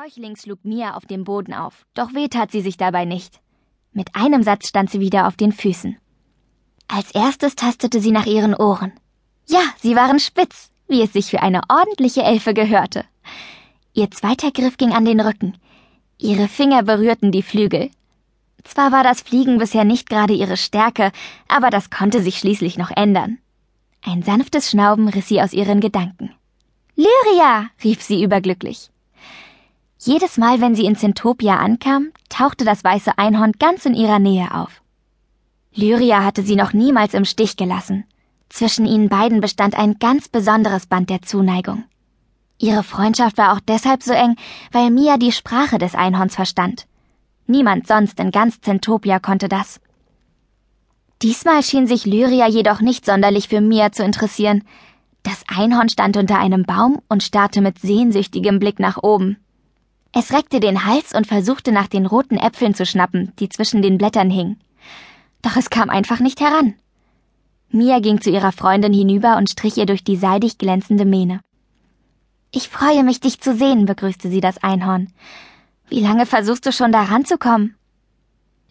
Bäuchling schlug Mia auf dem Boden auf, doch weh tat sie sich dabei nicht. Mit einem Satz stand sie wieder auf den Füßen. Als erstes tastete sie nach ihren Ohren. Ja, sie waren spitz, wie es sich für eine ordentliche Elfe gehörte. Ihr zweiter Griff ging an den Rücken. Ihre Finger berührten die Flügel. Zwar war das Fliegen bisher nicht gerade ihre Stärke, aber das konnte sich schließlich noch ändern. Ein sanftes Schnauben riss sie aus ihren Gedanken. Lyria! rief sie überglücklich. Jedes Mal, wenn sie in Zentopia ankam, tauchte das weiße Einhorn ganz in ihrer Nähe auf. Lyria hatte sie noch niemals im Stich gelassen. Zwischen ihnen beiden bestand ein ganz besonderes Band der Zuneigung. Ihre Freundschaft war auch deshalb so eng, weil Mia die Sprache des Einhorns verstand. Niemand sonst in ganz Zentopia konnte das. Diesmal schien sich Lyria jedoch nicht sonderlich für Mia zu interessieren. Das Einhorn stand unter einem Baum und starrte mit sehnsüchtigem Blick nach oben. Es reckte den Hals und versuchte nach den roten Äpfeln zu schnappen, die zwischen den Blättern hingen. Doch es kam einfach nicht heran. Mia ging zu ihrer Freundin hinüber und strich ihr durch die seidig glänzende Mähne. Ich freue mich, dich zu sehen, begrüßte sie das Einhorn. Wie lange versuchst du schon da ranzukommen?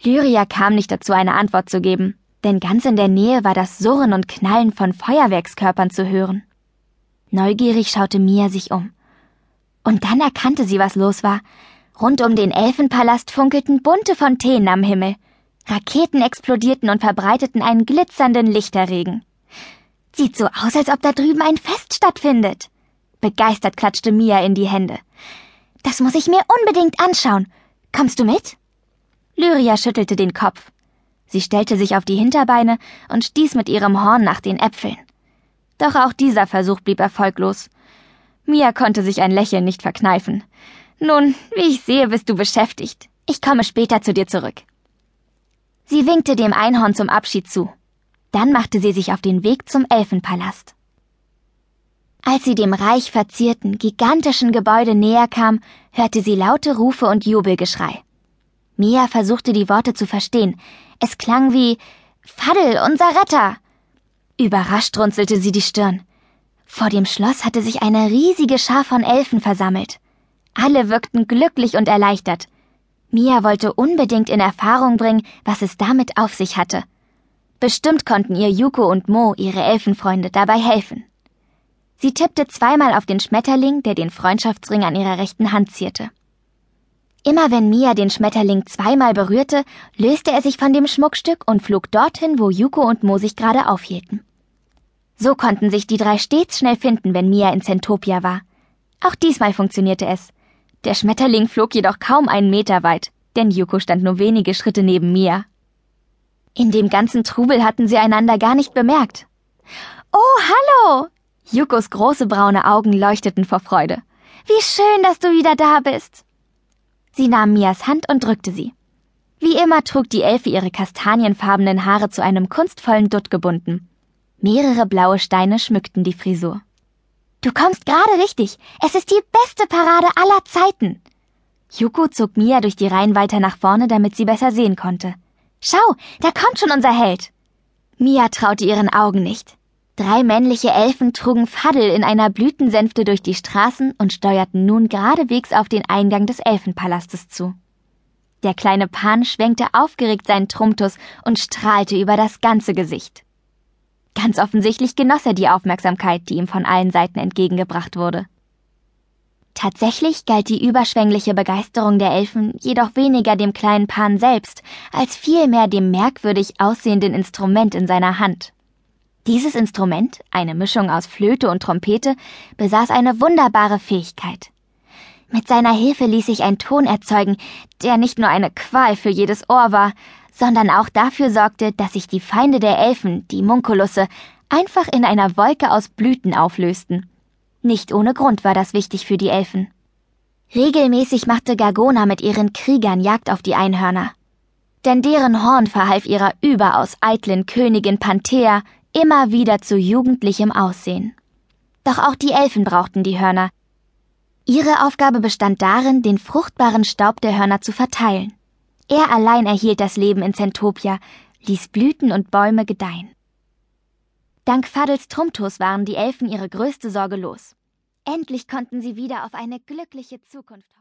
Lyria kam nicht dazu, eine Antwort zu geben, denn ganz in der Nähe war das Surren und Knallen von Feuerwerkskörpern zu hören. Neugierig schaute Mia sich um. Und dann erkannte sie, was los war. Rund um den Elfenpalast funkelten bunte Fontänen am Himmel. Raketen explodierten und verbreiteten einen glitzernden Lichterregen. Sieht so aus, als ob da drüben ein Fest stattfindet. Begeistert klatschte Mia in die Hände. Das muss ich mir unbedingt anschauen. Kommst du mit? Lyria schüttelte den Kopf. Sie stellte sich auf die Hinterbeine und stieß mit ihrem Horn nach den Äpfeln. Doch auch dieser Versuch blieb erfolglos. Mia konnte sich ein Lächeln nicht verkneifen. Nun, wie ich sehe, bist du beschäftigt. Ich komme später zu dir zurück. Sie winkte dem Einhorn zum Abschied zu. Dann machte sie sich auf den Weg zum Elfenpalast. Als sie dem reich verzierten, gigantischen Gebäude näher kam, hörte sie laute Rufe und Jubelgeschrei. Mia versuchte die Worte zu verstehen. Es klang wie Faddel, unser Retter. Überrascht runzelte sie die Stirn. Vor dem Schloss hatte sich eine riesige Schar von Elfen versammelt. Alle wirkten glücklich und erleichtert. Mia wollte unbedingt in Erfahrung bringen, was es damit auf sich hatte. Bestimmt konnten ihr Yuko und Mo, ihre Elfenfreunde, dabei helfen. Sie tippte zweimal auf den Schmetterling, der den Freundschaftsring an ihrer rechten Hand zierte. Immer wenn Mia den Schmetterling zweimal berührte, löste er sich von dem Schmuckstück und flog dorthin, wo Yuko und Mo sich gerade aufhielten. So konnten sich die drei stets schnell finden, wenn Mia in Zentopia war. Auch diesmal funktionierte es. Der Schmetterling flog jedoch kaum einen Meter weit, denn Yuko stand nur wenige Schritte neben Mia. In dem ganzen Trubel hatten sie einander gar nicht bemerkt. Oh, hallo! Yukos große braune Augen leuchteten vor Freude. Wie schön, dass du wieder da bist. Sie nahm Mias Hand und drückte sie. Wie immer trug die Elfe ihre kastanienfarbenen Haare zu einem kunstvollen Dutt gebunden. Mehrere blaue Steine schmückten die Frisur. Du kommst gerade richtig. Es ist die beste Parade aller Zeiten. Yuko zog Mia durch die Reihen weiter nach vorne, damit sie besser sehen konnte. Schau, da kommt schon unser Held. Mia traute ihren Augen nicht. Drei männliche Elfen trugen Faddel in einer Blütensänfte durch die Straßen und steuerten nun geradewegs auf den Eingang des Elfenpalastes zu. Der kleine Pan schwenkte aufgeregt seinen Trumptus und strahlte über das ganze Gesicht. Ganz offensichtlich genoss er die Aufmerksamkeit, die ihm von allen Seiten entgegengebracht wurde. Tatsächlich galt die überschwängliche Begeisterung der Elfen jedoch weniger dem kleinen Pan selbst, als vielmehr dem merkwürdig aussehenden Instrument in seiner Hand. Dieses Instrument, eine Mischung aus Flöte und Trompete, besaß eine wunderbare Fähigkeit. Mit seiner Hilfe ließ sich ein Ton erzeugen, der nicht nur eine Qual für jedes Ohr war, sondern auch dafür sorgte, dass sich die Feinde der Elfen, die Munkulusse, einfach in einer Wolke aus Blüten auflösten. Nicht ohne Grund war das wichtig für die Elfen. Regelmäßig machte Gargona mit ihren Kriegern Jagd auf die Einhörner. Denn deren Horn verhalf ihrer überaus eitlen Königin Panthea immer wieder zu jugendlichem Aussehen. Doch auch die Elfen brauchten die Hörner. Ihre Aufgabe bestand darin, den fruchtbaren Staub der Hörner zu verteilen. Er allein erhielt das Leben in Zentopia, ließ Blüten und Bäume gedeihen. Dank Fadels Trumptus waren die Elfen ihre größte Sorge los. Endlich konnten sie wieder auf eine glückliche Zukunft hoffen.